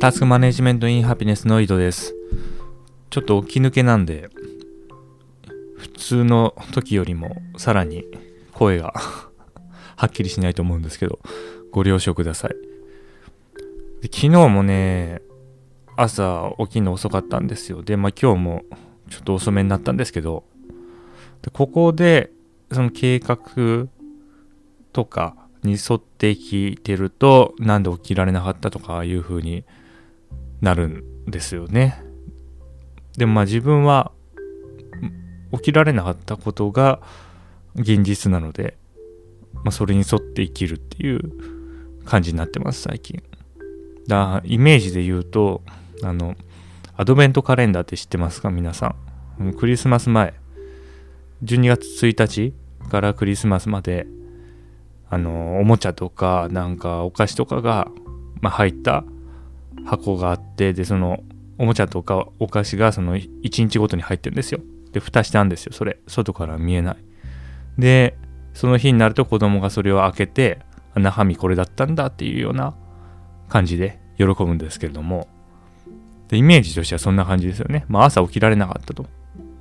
タスクマネジメントインハピネスの井戸です。ちょっと起き抜けなんで、普通の時よりもさらに声が はっきりしないと思うんですけど、ご了承ください。で昨日もね、朝起きるの遅かったんですよ。で、まあ今日もちょっと遅めになったんですけど、でここでその計画とかに沿って聞いてると、なんで起きられなかったとかいう風になるんですよね。でもまあ自分は起きられなかったことが現実なので、まあ、それに沿って生きるっていう感じになってます最近。だイメージで言うとあのアドベントカレンダーって知ってますか？皆さん。クリスマス前12月1日からクリスマスまであのおもちゃとかなんかお菓子とかが、まあ、入った箱があってでそのおもちゃとかお菓子がその1日ごとに入ってるんですよ。で蓋してあるんですよそれ。外から見えない。でその日になると子供がそれを開けて中身これだったんだっていうような感じで喜ぶんですけれども。でイメージとしてはそんな感じですよね。まあ朝起きられなかったと。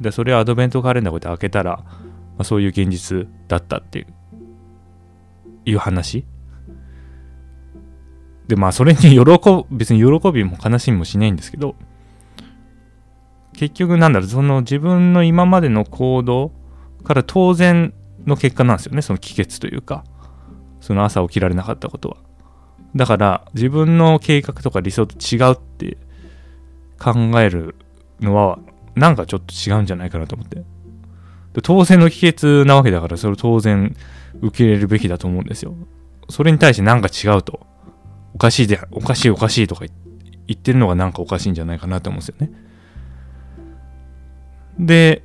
でそれをアドベントカレンダーこうやって開けたら、まあ、そういう現実だったっていういう話。でまあそれに喜ぶ 別に喜びも悲しみもしないんですけど結局なんだろうその自分の今までの行動から当然の結果なんですよねその帰結というかその朝起きられなかったことは。だから自分の計画とか理想と違うって考えるのはなんかちょっと違うんじゃないかなと思って。で当然の帰結なわけだからそれを当然受け入れるべきだと思うんですよ。それに対してなんか違うと。おかしいでおかしいおかしいとか言ってるのがなんかおかしいんじゃないかなと思うんですよね。で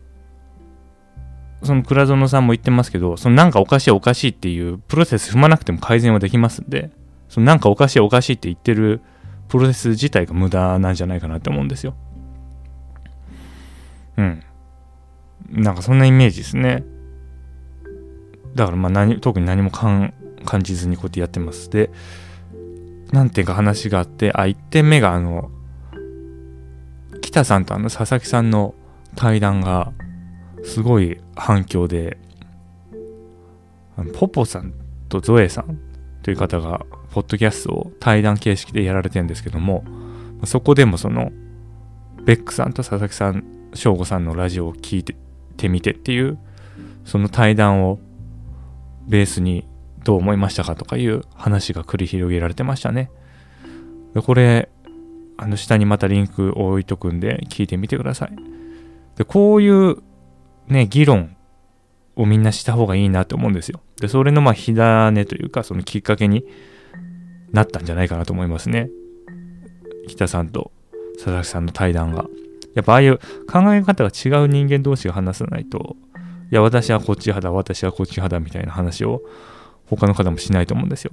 その倉園さんも言ってますけどそのなんかおかしいおかしいっていうプロセス踏まなくても改善はできますんでそのなんかおかしいおかしいって言ってるプロセス自体が無駄なんじゃないかなって思うんですよ。うん。なんかそんなイメージですね。だからまあ何特に何も感じずにこうやってやってます。で何点か話があってあ1点目があの北さんとあの佐々木さんの対談がすごい反響でポポさんとゾエさんという方がポッドキャストを対談形式でやられてるんですけどもそこでもそのベックさんと佐々木さん翔吾さんのラジオを聞いててみてっていうその対談をベースにどう思いましたかとかいう話が繰り広げられてましたね。でこれあの下にまたリンク置いとくんで聞いてみてください。でこういうね議論をみんなした方がいいなと思うんですよ。でそれのまあ火種というかそのきっかけになったんじゃないかなと思いますね。北さんと佐々木さんの対談が。やっぱああいう考え方が違う人間同士が話さないと、いや、私はこっち派だ、私はこっち派だみたいな話を他の方もしないと思うんですよ。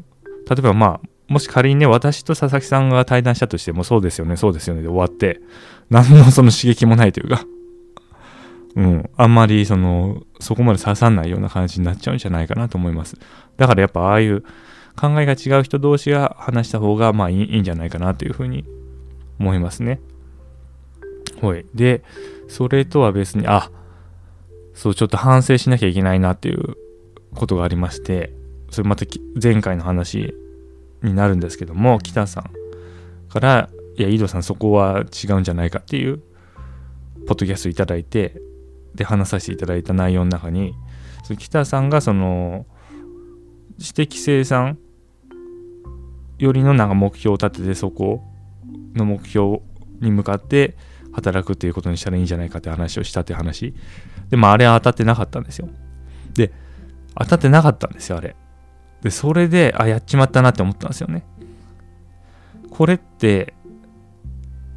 例えばまあ、もし仮にね、私と佐々木さんが対談したとしても、そうですよね、そうですよねで終わって、何のその刺激もないというか、うん、あんまりその、そこまで刺さんないような感じになっちゃうんじゃないかなと思います。だからやっぱああいう考えが違う人同士が話した方がまあいいんじゃないかなというふうに思いますね。はい。で、それとは別に、あ、そう、ちょっと反省しなきゃいけないなっていうことがありまして、それまた前回の話になるんですけども、北さんから、いや、井戸さんそこは違うんじゃないかっていう、ポッドキャストいただいて、で、話させていただいた内容の中に、その北さんがその、知的生産よりのなんか目標を立てて、そこの目標に向かって、働くっていうことにしたらいいんじゃないかって話をしたって話。でもあれは当たってなかったんですよ。で、当たってなかったんですよ、あれ。で、それで、あ、やっちまったなって思ったんですよね。これって、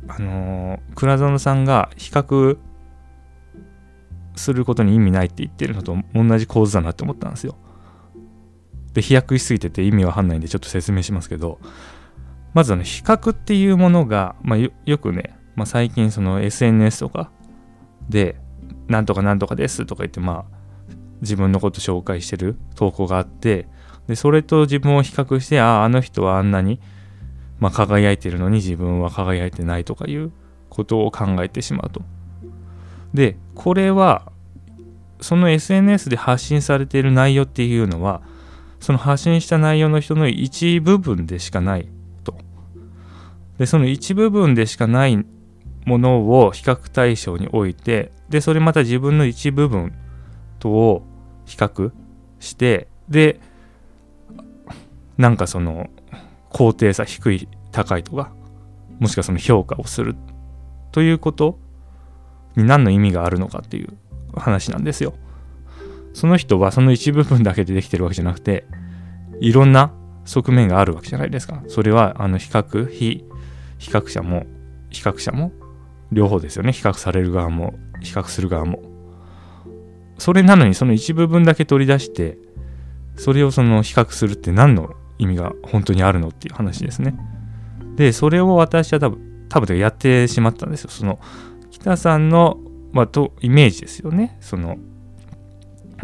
あのー、倉園さんが比較することに意味ないって言ってるのと同じ構図だなって思ったんですよ。で、飛躍しすぎてて意味わかんないんでちょっと説明しますけど、まずあの、比較っていうものが、まあよ、くね、まあ、最近その SNS とかでなんとかなんとかですとか言ってまあ自分のこと紹介してる投稿があってでそれと自分を比較してあああの人はあんなにまあ、輝いてるのに自分は輝いてないとかいうことを考えてしまうと。で、これは、その SNS で発信されている内容っていうのは、その発信した内容の人の一部分でしかないと。で、その一部分でしかないものを比較対象に置いて、で、それまた自分の一部分とを比較して、で、なんかその高低差低い高いとかもしくはその評価をするということに何の意味があるのかっていう話なんですよ。その人はその一部分だけでできてるわけじゃなくていろんな側面があるわけじゃないですか。それはあの比較非比較者も比較者も両方ですよね。比較される側も比較する側も。それなのにその一部分だけ取り出してそれをその比較するって何の意味が本当にあるのっていう話ですね。で、それを私は多分、多分やってしまったんですよ。その、北さんの、まあ、と、イメージですよね。その、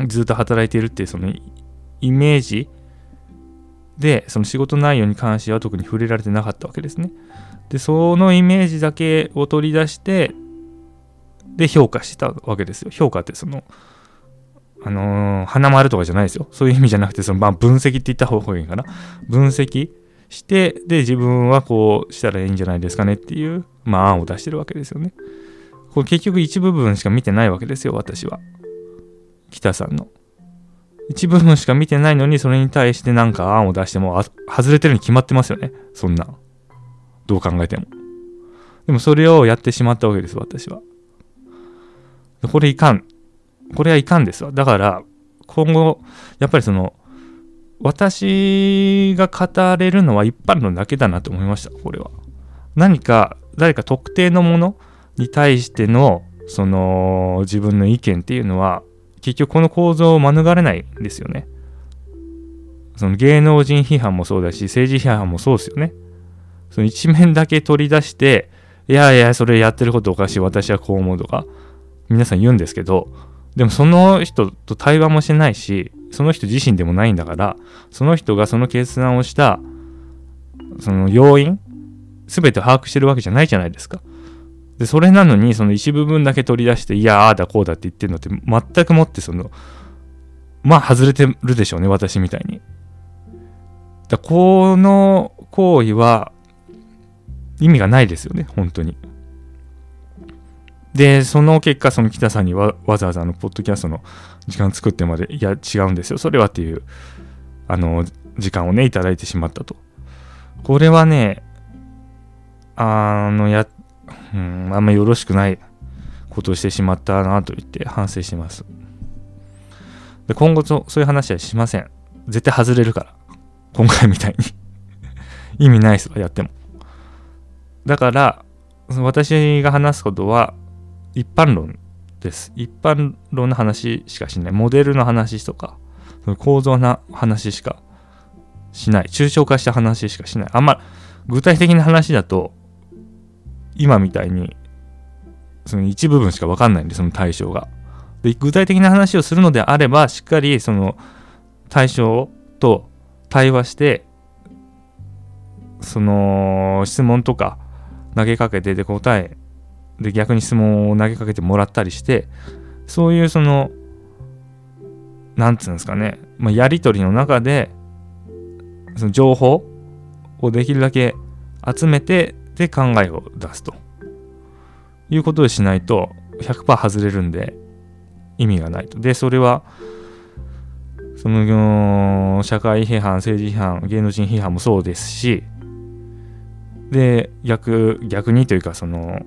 ずっと働いているっていうそのイメージで、その仕事内容に関しては特に触れられてなかったわけですね。で、そのイメージだけを取り出して、で、評価したわけですよ。評価ってその、あのー、花丸とかじゃないですよ。そういう意味じゃなくて、その、まあ、分析って言った方がいいかな。分析して、で、自分はこうしたらいいんじゃないですかねっていう、まあ、案を出してるわけですよね。これ結局一部分しか見てないわけですよ、私は。北さんの。一部分しか見てないのに、それに対してなんか案を出しても、外れてるに決まってますよね。そんな。どう考えても。でもそれをやってしまったわけです、私は。これいかん。これはいかんですわ。だから、今後、やっぱりその、私が語れるのは一般論だけだなと思いました、これは。何か、誰か特定のものに対しての、その、自分の意見っていうのは、結局この構造を免れないんですよね。その芸能人批判もそうだし、政治批判もそうですよね。その一面だけ取り出して、いやいや、それやってることおかしい、私はこう思うとか、皆さん言うんですけど、でもその人と対話もしないし、その人自身でもないんだから、その人がその決断をした、その要因、すべて把握してるわけじゃないじゃないですか。で、それなのに、その一部分だけ取り出して、いや、ああだこうだって言ってるのって、全くもってその、まあ、外れてるでしょうね、私みたいに。だこの行為は、意味がないですよね、本当に。で、その結果、その北さんにわざわざあの、ポッドキャストの時間作ってまで、いや、違うんですよ、それはっていう、あの、時間をね、いただいてしまったと。これはね、あの、や、うん、あんまよろしくないことをしてしまったなと言って反省してます。で今後とそういう話はしません。絶対外れるから。今回みたいに 意味ないっすわ、やっても。だから、私が話すことは、一般論です。一般論の話しかしない。モデルの話とか、その構造な話しかしない。抽象化した話しかしない。あんま具体的な話だと、今みたいに、その一部分しかわかんないんで、その対象が。で、具体的な話をするのであれば、しっかりその対象と対話して、その質問とか投げかけてで答えで逆に質問を投げかけてもらったりしてそういうそのなんつうんですかね、まあ、やり取りの中でその情報をできるだけ集めてで考えを出すということをしないと100%外れるんで意味がないと。で、それはその社会批判、政治批判、芸能人批判もそうですしで逆逆にというかその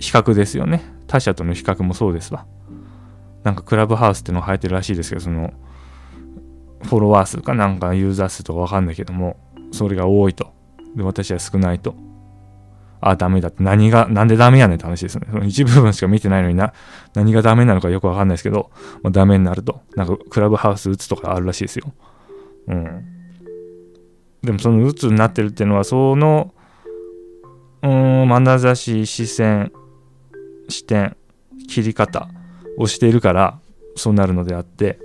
比較ですよね。他者との比較もそうですわ。なんかクラブハウスってのが流行ってるらしいですけど、その、フォロワー数かなんかユーザー数とかわかんないけども、それが多いと。で、私は少ないと。あ、ダメだって。何が、なんでダメやねんって話ですよね。その一部分しか見てないのにな、何がダメなのかよくわかんないですけど、まあ、ダメになると。なんかクラブハウス打つとかあるらしいですよ。うん。でもその打つになってるっていうのは、その、うーん、眼差し、視線、視点切り方をしているからそうなるのであって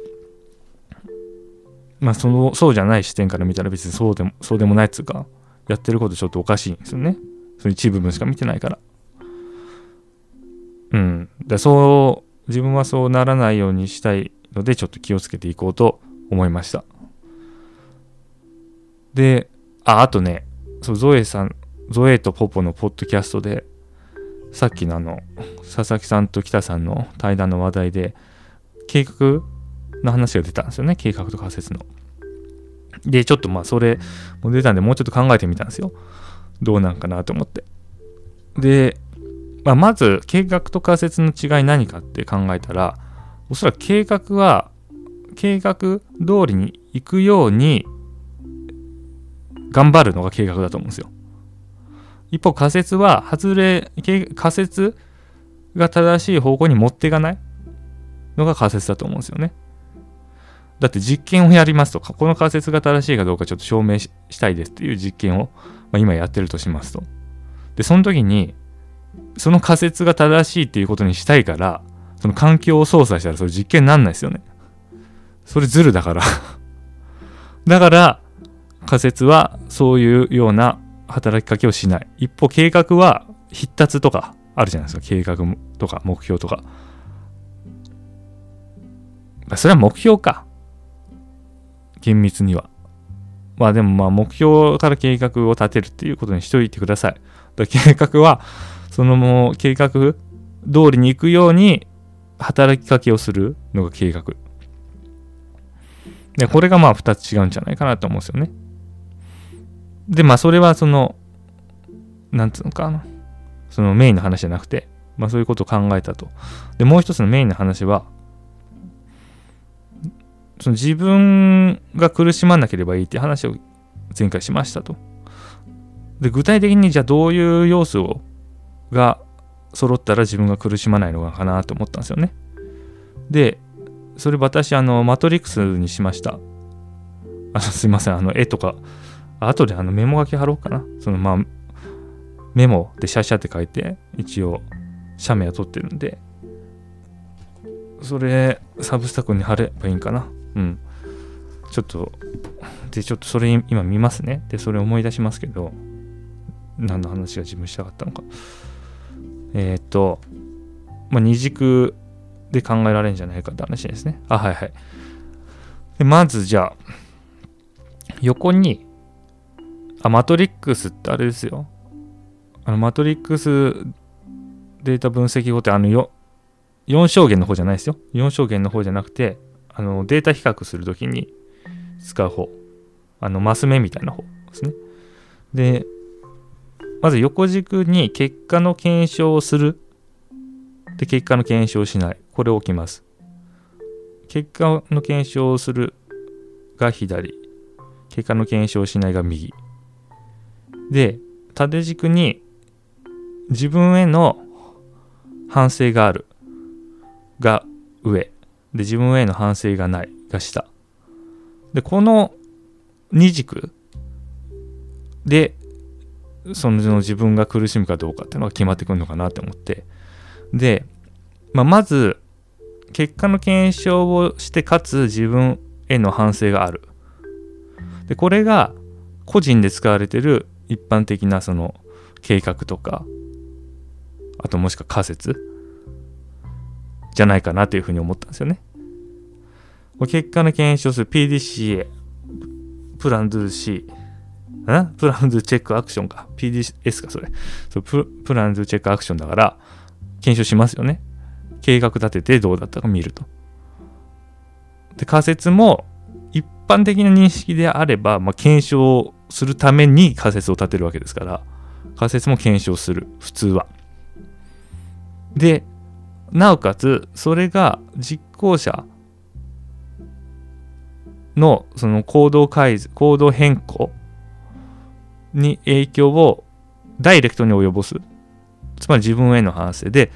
まあそのそうじゃない視点から見たら別にそうでもそうでもないっつうかやってることちょっとおかしいんですよね。その一部分しか見てないから。うん。でそう、自分はそうならないようにしたいので、ちょっと気をつけていこうと思いました。で、あ、あとね、そう、ゾエさん、ゾエとポポのポッドキャストで、さっきのあの、佐々木さんと北さんの対談の話題で、計画の話が出たんですよね。計画と仮説の。で、ちょっとまあ、それも出たんで、もうちょっと考えてみたんですよ。どうなんかなと思って。で、まあ、まず、計画と仮説の違い何かって考えたら、おそらく計画は、計画通りに行くように頑張るのが計画だと思うんですよ。一方仮説は外れ仮説が正しい方向に持っていかないのが仮説だと思うんですよね。だって実験をやりますとかこの仮説が正しいかどうかちょっと証明したいですっていう実験を、まあ、今やってるとしますと。で、その時に、その仮説が正しいっていうことにしたいから、その環境を操作したらそれ実験になんないですよね。それズルだからだから、仮説はそういうような働きかけをしない。一方、計画は必達とかあるじゃないですか。計画とか目標とか。それは目標か。厳密には。まあでもまあ目標から計画を立てるっていうことにしといてください。だ計画は、そのもう計画通りに行くように働きかけをするのが計画。で、これがまあ2つ違うんじゃないかなと思うんですよね。で、まあそれはその、なんつうのかな。そのメインの話じゃなくて、まあそういうことを考えたと。で、もう一つのメインの話は、その自分が苦しまなければいいって話を前回しましたと。で、具体的にじゃあどういう要素をが揃ったら自分が苦しまないのかなと思ったんですよね。で、それ私、あの、マトリックスにしました。あのすいません、あの、絵とか、後であのメモ書き貼ろうかな。そのまあ、メモでシャシャって書いて、一応、写メを取ってるんで、それ、サブスタックに貼ればいいんかな。うん。ちょっと、で、ちょっとそれ今見ますね。で、それ思い出しますけど、何の話が自分したかったのか。えっ、と、まあ、二軸で考えられるんじゃないかって話ですね。あ、はいはい。でまずじゃあ、横に、あ、マトリックスってあれですよ。あの、マトリックスデータ分析法ってあのよ、4象限の方じゃないですよ。4象限の方じゃなくて、あの、データ比較するときに使う方。あの、マス目みたいな方ですね。で、まず横軸に結果の検証をする。で、結果の検証をしない。これを置きます。結果の検証をするが左。結果の検証をしないが右。で、縦軸に自分への反省があるが上。で、自分への反省がないが下。で、この二軸で、その自分が苦しむかどうかっていうのが決まってくるのかなって思って。で、まあ、まず、結果の検証をして、かつ自分への反省がある。で、これが個人で使われてる一般的なその計画とか、あともしくは仮説じゃないかなというふうに思ったんですよね。結果の検証する PDCA、プランドゥ C、んプランドゥチェックアクションか。PDS か、それ。そうププランドゥチェックアクションだから、検証しますよね。計画立ててどうだったか見ると。で、仮説も一般的な認識であれば、まあ、検証するために仮説を立てるわけですから、仮説も検証する、普通は。で、なおかつ、それが実行者のその行動改図、行動変更に影響をダイレクトに及ぼす。つまり自分への反省で、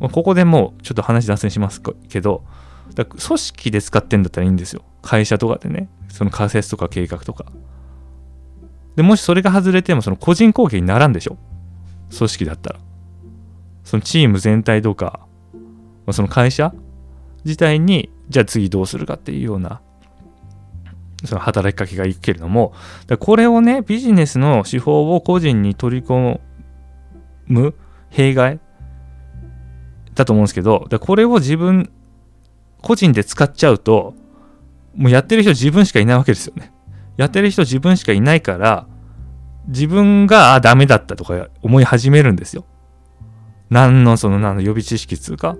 ここでもうちょっと話脱線しますけど、だ組織で使ってんだったらいいんですよ。会社とかでね。その仮説とか計画とか。で、もしそれが外れても、その個人貢献にならんでしょ？組織だったら。そのチーム全体とかま、その会社自体に、じゃあ次どうするかっていうようなその働きかけがいくけれども、これをね、ビジネスの手法を個人に取り込む弊害だと思うんですけど、これを自分、個人で使っちゃうと、もうやってる人自分しかいないわけですよね。やってる人自分しかいないから、自分が、あ、ダメだったとか思い始めるんですよ。何のその、何の予備知識つうか、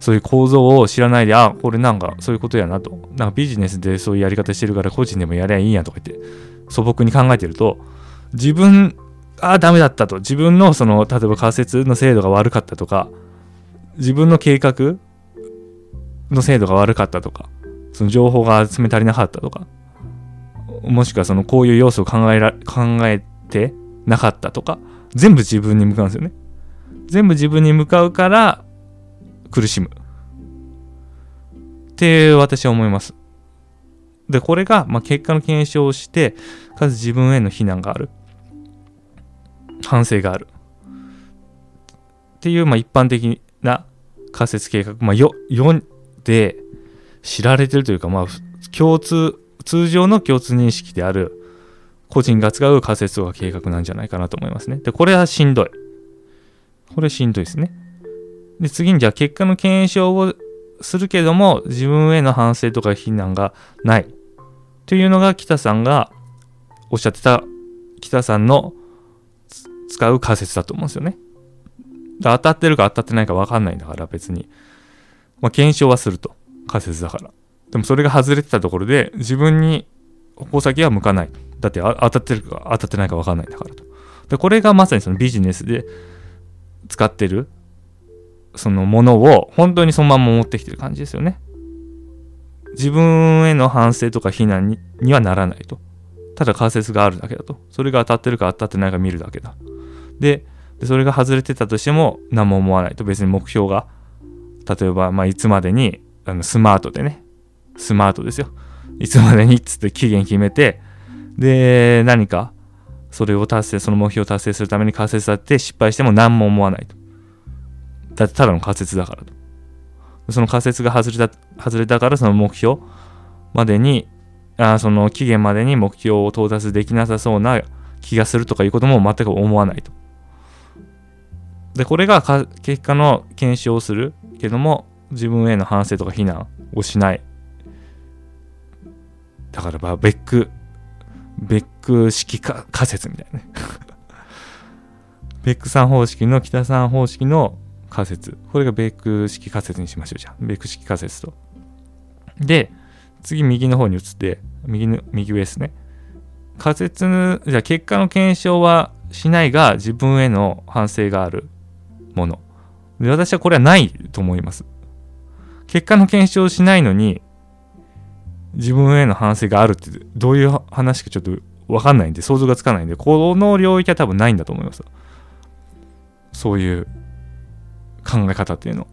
そういう構造を知らないで、あ、これなんかそういうことやなと。なんかビジネスでそういうやり方してるから個人でもやりゃいいんやとか言って素朴に考えてると、自分、あ、ダメだったと。自分のその、例えば仮説の精度が悪かったとか、自分の計画の精度が悪かったとか、その情報が集め足りなかったとか、もしくはそのこういう要素を考えら考えてなかったとか、全部自分に向かうんですよね。全部自分に向かうから苦しむ。って私は思います。で、これが、まあ、結果の検証をして、かつ自分への非難がある。反省がある。っていう、まあ、一般的な仮説計画、まあ、よ、4で知られてるというか、まあ、共通、通常の共通認識である個人が使う仮説とか計画なんじゃないかなと思いますね。で、これはしんどい。これしんどいですね。で、次にじゃあ結果の検証をするけども、自分への反省とか非難がない。というのが北さんがおっしゃってた、北さんの使う仮説だと思うんですよね。当たってるか当たってないか分かんないんだから別に。まあ、検証はすると。仮説だから。でもそれが外れてたところで自分に矛先は向かない。だって当たってるか当たってないか分かんないんだからと。で、これがまさにそのビジネスで使ってるそのものを本当にそのまま持ってきてる感じですよね。自分への反省とか非難にはならないと。ただ仮説があるだけだと。それが当たってるか当たってないか見るだけだ。で、でそれが外れてたとしても何も思わないと別に目標が例えば、まあ、いつまでにあのスマートでねスマートですよ。いつまでにっつって期限決めてで何かそれを達成その目標を達成するために仮説だって失敗しても何も思わないと。だってただの仮説だからと。その仮説が外れた外れたからその目標までにあその期限までに目標を到達できなさそうな気がするとかいうことも全く思わないと。で、これが結果の検証をするけども、自分への反省とか非難をしない。だから、まあ、ベック、ベック式仮説みたいなね。ベックさん方式の北さん方式の仮説。これがベック式仮説にしましょう。じゃあ、ベック式仮説と。で、次右の方に移って、右の、右上ですね。仮説、じゃあ結果の検証はしないが自分への反省がある。もの。で私はこれはないと思います。結果の検証しないのに、自分への反省があるってどういう話かちょっとわかんないんで、想像がつかないんで、この領域は多分ないんだと思います。そういう考え方っていうのは。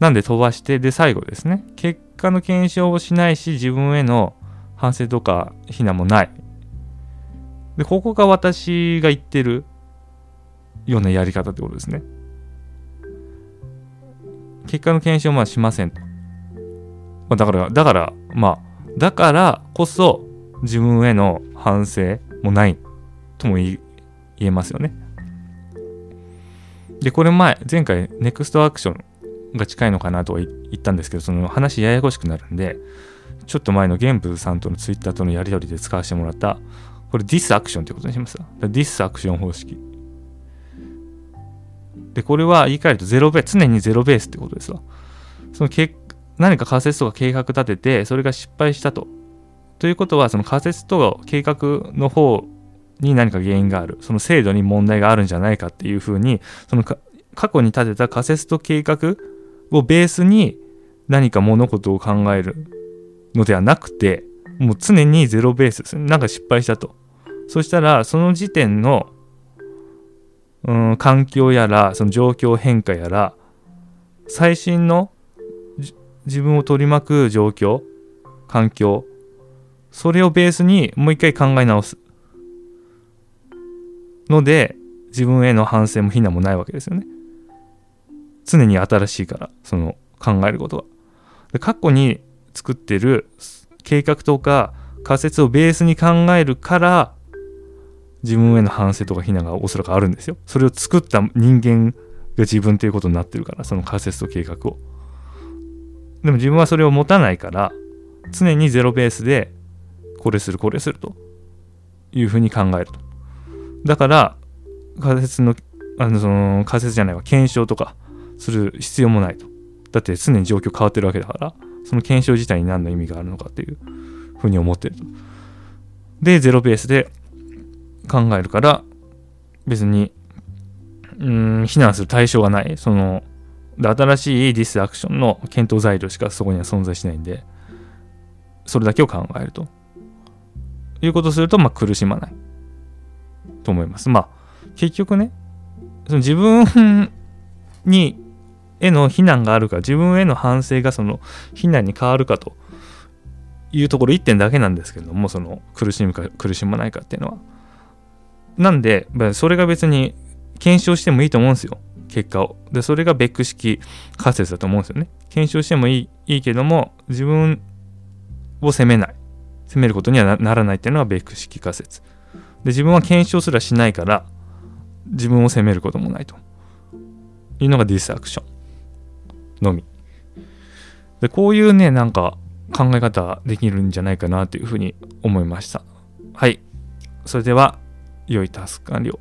なんで飛ばして、で、最後ですね。結果の検証をしないし、自分への反省とか非難もない。で、ここが私が言ってるようなやり方ってことですね。結果の検証はしませんと。まあ、だから、だから、まあ、だからこそ自分への反省もないとも言えますよね。で、これ前、前回、ネクストアクションが近いのかなとは言ったんですけど、その話ややこしくなるんで、ちょっと前のゲンプさんとのツイッターとのやり取りで使わせてもらった、これディスアクションってことにします？ディスアクション方式。で、これは言い換えるとゼロベース、常にゼロベースってことですわ。そのけ何か仮説とか計画立てて、それが失敗したと。ということは、その仮説と計画の方に何か原因がある。その制度に問題があるんじゃないかっていうふうに、その過去に立てた仮説と計画をベースに何か物事を考えるのではなくて、もう常にゼロベースです。なんか失敗したと。そしたら、その時点のうん、環境やらその状況変化やら最新の自分を取り巻く状況環境それをベースにもう一回考え直すので自分への反省も非難もないわけですよね常に新しいからその考えることはで過去に作ってる計画とか仮説をベースに考えるから自分への反省とか非難がおそらくあるんですよ。それを作った人間が自分ということになってるからその仮説と計画を。でも自分はそれを持たないから常にゼロベースでこれするこれするというふうに考えると。だから仮説のあのその仮説じゃないわ検証とかする必要もないと。だって常に状況変わってるわけだからその検証自体に何の意味があるのかっていうふうに思ってると。でゼロベースで考えるから別にうん非難する対象がないそので新しいディスアクションの検討材料しかそこには存在しないんでそれだけを考えると。いうことをすると、まあ、苦しまない。と思います。まあ結局ねその自分にへの非難があるか自分への反省がその非難に変わるかというところ1点だけなんですけどもその苦しむか苦しまないかっていうのは。なんでそれが別に検証してもいいと思うんですよ。結果を。でそれがベック式仮説だと思うんですよね。検証してもいいいいけども自分を責めない。責めることにはならないっていうのがベック式仮説。で自分は検証すらしないから自分を責めることもないと。いうのがディスアクションのみ。でこういうねなんか考え方できるんじゃないかなというふうに思いました。はい。それでは良いタスク完了